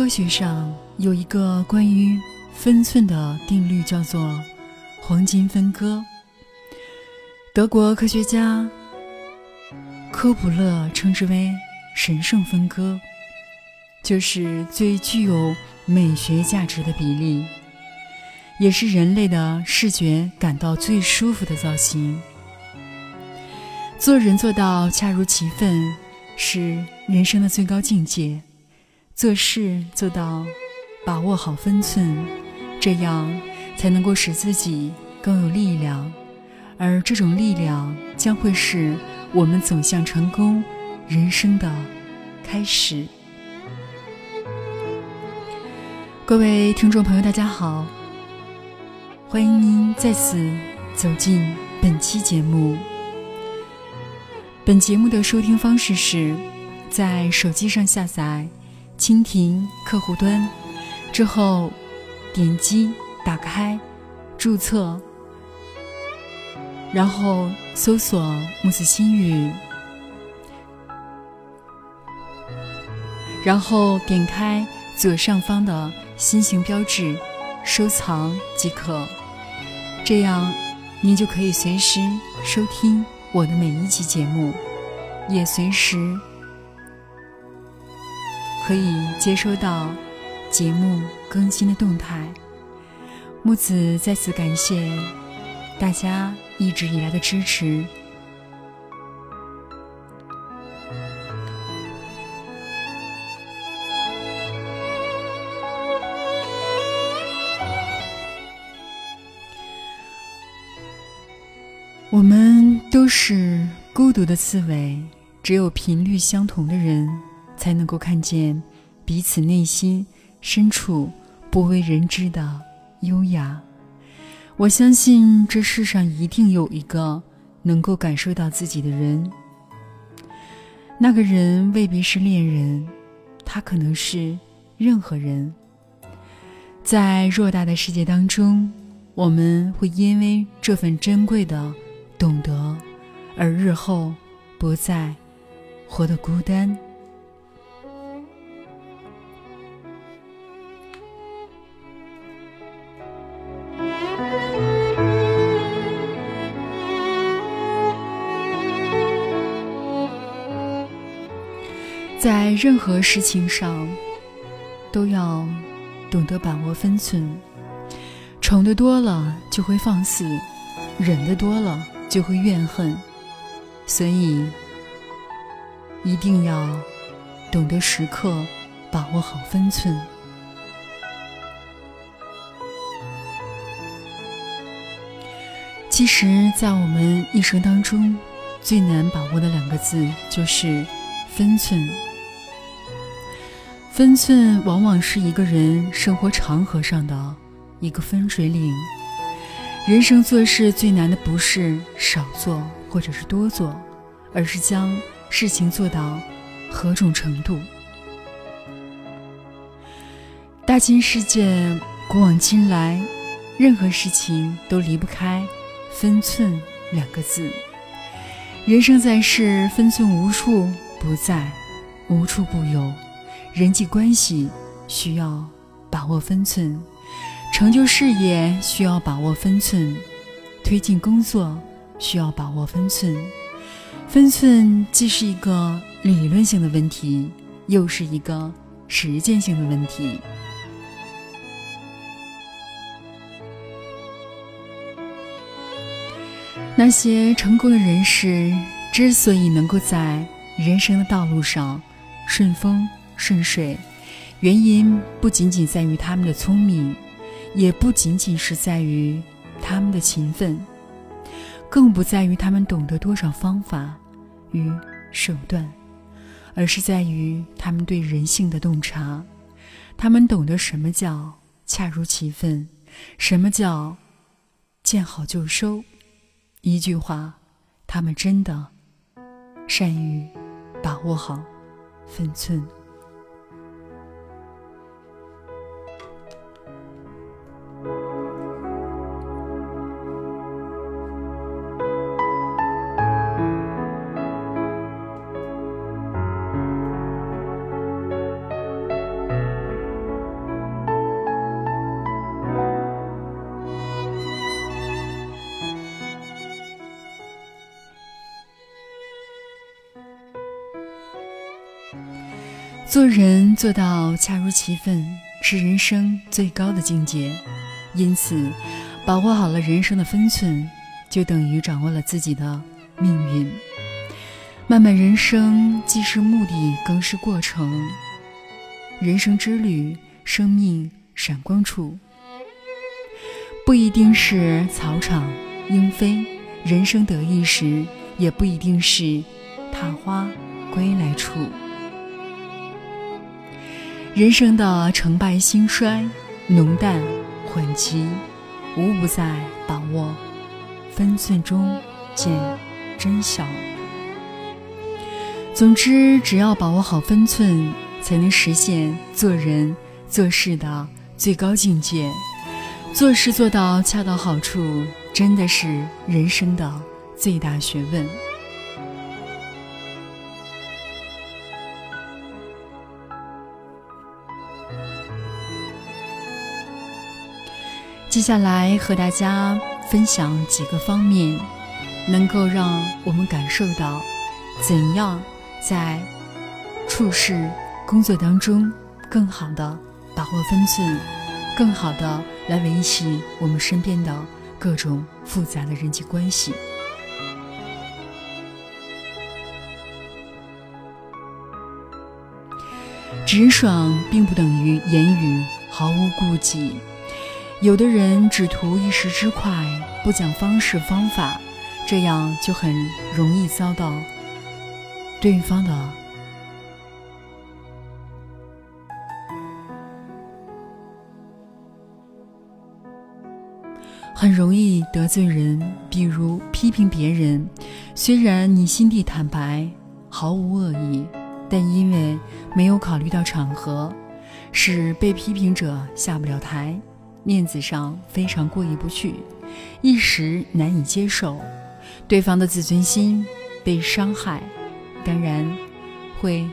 科学上有一个关于分寸的定律，叫做黄金分割。德国科学家科普勒称之为“神圣分割”，就是最具有美学价值的比例，也是人类的视觉感到最舒服的造型。做人做到恰如其分，是人生的最高境界；做事做到把握好分寸，这样才能够使自己更有力量。而这种力量将会是我们走向成功人生的开始。各位听众朋友，大家好，欢迎您再次走进本期节目。本节目的收听方式是在手机上下载蜻蜓客户端之后，点击打开注册。然后搜索“木子心语”，然后点开左上方的心形标志，收藏即可。这样，您就可以随时收听我的每一期节目，也随时可以接收到节目更新的动态。木子再次感谢大家。一直以来的支持。我们都是孤独的刺猬，只有频率相同的人，才能够看见彼此内心深处不为人知的优雅。我相信这世上一定有一个能够感受到自己的人。那个人未必是恋人，他可能是任何人。在偌大的世界当中，我们会因为这份珍贵的懂得，而日后不再活得孤单。在任何事情上，都要懂得把握分寸。宠的多了就会放肆，忍的多了就会怨恨，所以一定要懂得时刻把握好分寸。其实，在我们一生当中，最难把握的两个字就是分寸。分寸往往是一个人生活长河上的一个分水岭。人生做事最难的不是少做或者是多做，而是将事情做到何种程度。大千世界，古往今来，任何事情都离不开分寸两个字。人生在世，分寸无处不在，无处不有。人际关系需要把握分寸，成就事业需要把握分寸，推进工作需要把握分寸。分寸既是一个理论性的问题，又是一个实践性的问题。那些成功的人士之所以能够在人生的道路上顺风，顺水，原因不仅仅在于他们的聪明，也不仅仅是在于他们的勤奋，更不在于他们懂得多少方法与手段，而是在于他们对人性的洞察。他们懂得什么叫恰如其分，什么叫见好就收。一句话，他们真的善于把握好分寸。做人做到恰如其分，是人生最高的境界。因此，把握好了人生的分寸，就等于掌握了自己的命运。漫漫人生，既是目的，更是过程。人生之旅，生命闪光处，不一定是草场莺飞；人生得意时，也不一定是踏花归来处。人生的成败兴衰，浓淡混奇，无不在把握分寸中见真小。总之，只要把握好分寸，才能实现做人做事的最高境界。做事做到恰到好处，真的是人生的最大学问。接下来和大家分享几个方面，能够让我们感受到怎样。在处事、工作当中，更好的把握分寸，更好的来维系我们身边的各种复杂的人际关系。直爽并不等于言语毫无顾忌，有的人只图一时之快，不讲方式方法，这样就很容易遭到。对方的很容易得罪人，比如批评别人，虽然你心地坦白，毫无恶意，但因为没有考虑到场合，使被批评者下不了台，面子上非常过意不去，一时难以接受，对方的自尊心被伤害。当然，会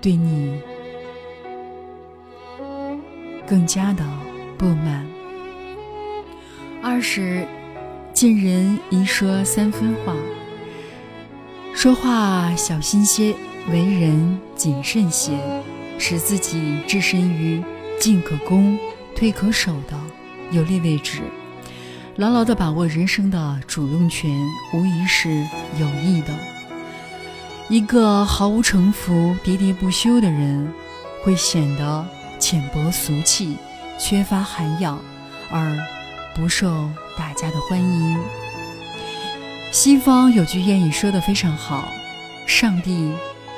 对你更加的不满。二是见人一说三分话，说话小心些，为人谨慎些，使自己置身于进可攻、退可守的有利位置，牢牢的把握人生的主动权，无疑是有益的。一个毫无城府、喋喋不休的人，会显得浅薄俗气、缺乏涵养，而不受大家的欢迎。西方有句谚语说的非常好：上帝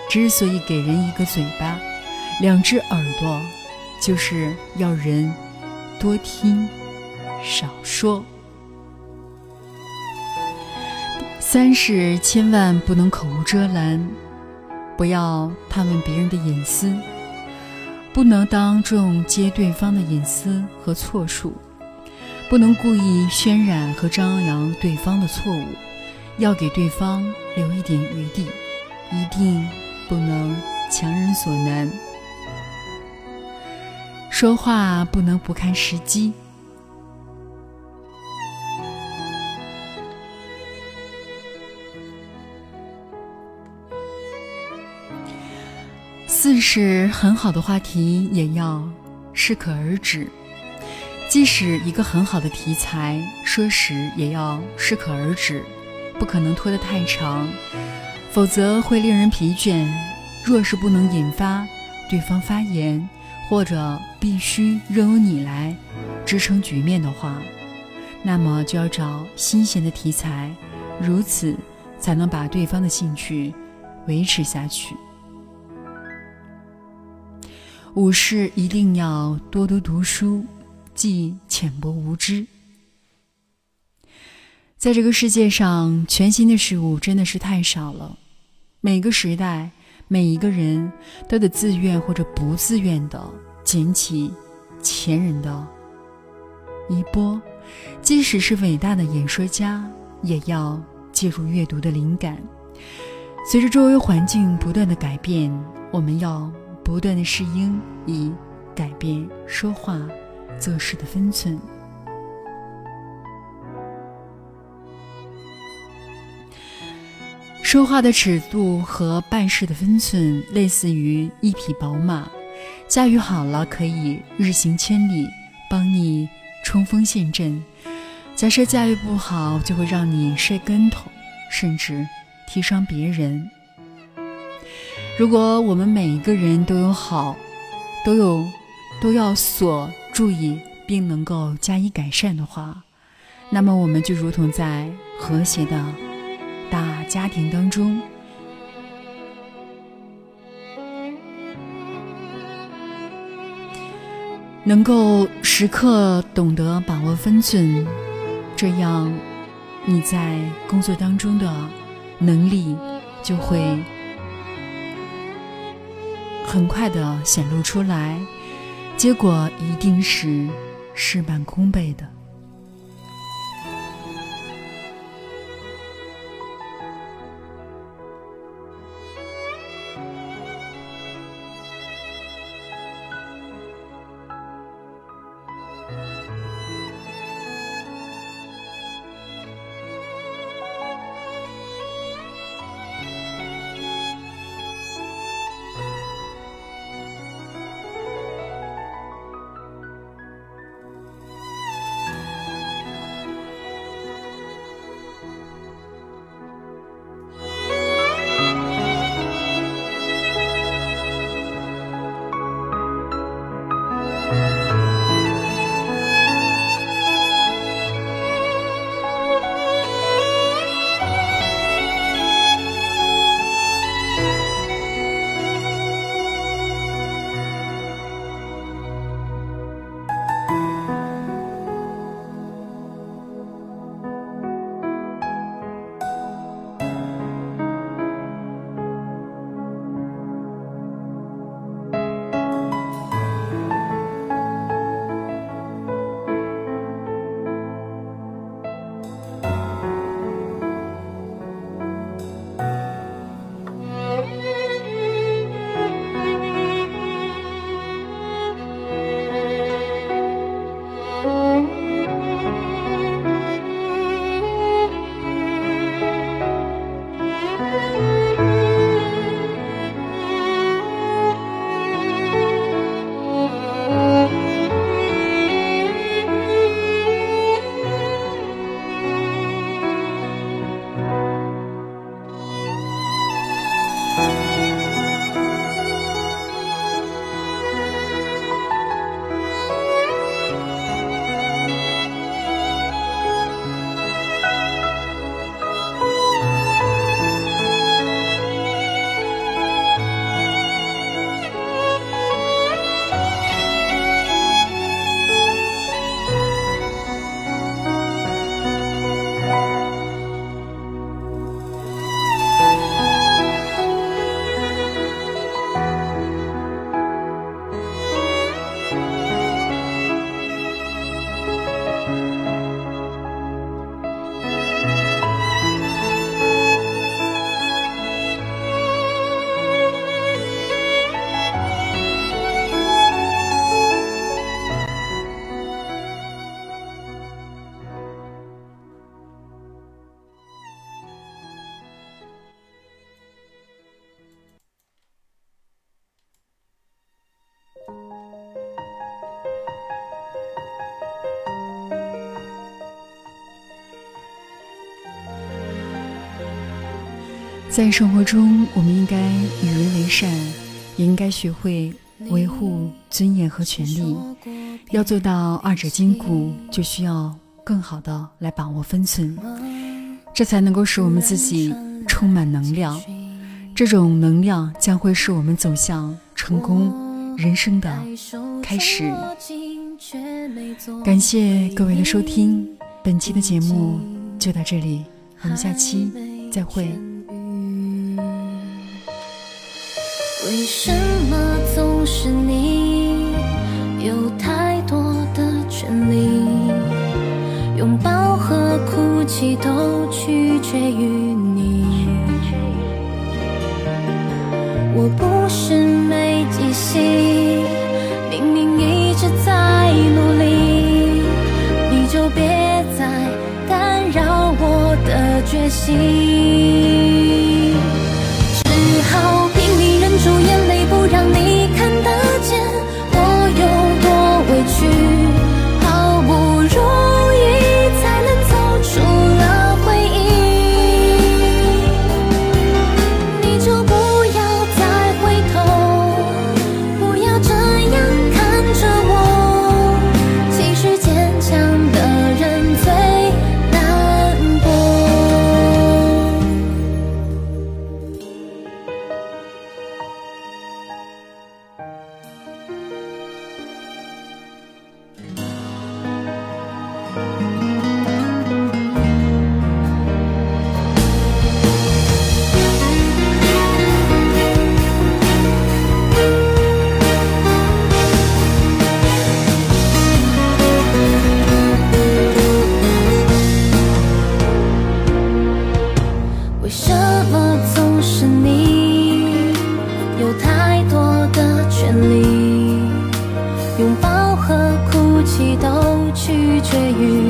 之所以给人一个嘴巴、两只耳朵，就是要人多听少说。三是千万不能口无遮拦，不要探问别人的隐私，不能当众揭对方的隐私和错处，不能故意渲染和张扬对方的错误，要给对方留一点余地，一定不能强人所难。说话不能不看时机。四是很好的话题也要适可而止，即使一个很好的题材，说时也要适可而止，不可能拖得太长，否则会令人疲倦。若是不能引发对方发言，或者必须任由你来支撑局面的话，那么就要找新鲜的题材，如此才能把对方的兴趣维持下去。五是一定要多多读书，既浅薄无知。在这个世界上，全新的事物真的是太少了。每个时代，每一个人都得自愿或者不自愿的捡起前人的衣钵。即使是伟大的演说家，也要借助阅读的灵感。随着周围环境不断的改变，我们要。不断的适应，以改变说话、做事的分寸。说话的尺度和办事的分寸，类似于一匹宝马，驾驭好了可以日行千里，帮你冲锋陷阵；假设驾驭不好，就会让你摔跟头，甚至踢伤别人。如果我们每一个人都有好，都有都要所注意，并能够加以改善的话，那么我们就如同在和谐的。家庭当中，能够时刻懂得把握分寸，这样你在工作当中的能力就会很快的显露出来，结果一定是事半功倍的。在生活中，我们应该与人为善，也应该学会维护尊严和权利。要做到二者兼顾，就需要更好的来把握分寸，这才能够使我们自己充满能量。这种能量将会是我们走向成功人生的开始。感谢各位的收听，本期的节目就到这里，我们下期再会。为什么总是你有太多的权利？拥抱和哭泣都取决于你。我不是没记性，明明一直在努力，你就别再干扰我的决心。为什么总是你有太多的权利，拥抱和哭泣都取决于。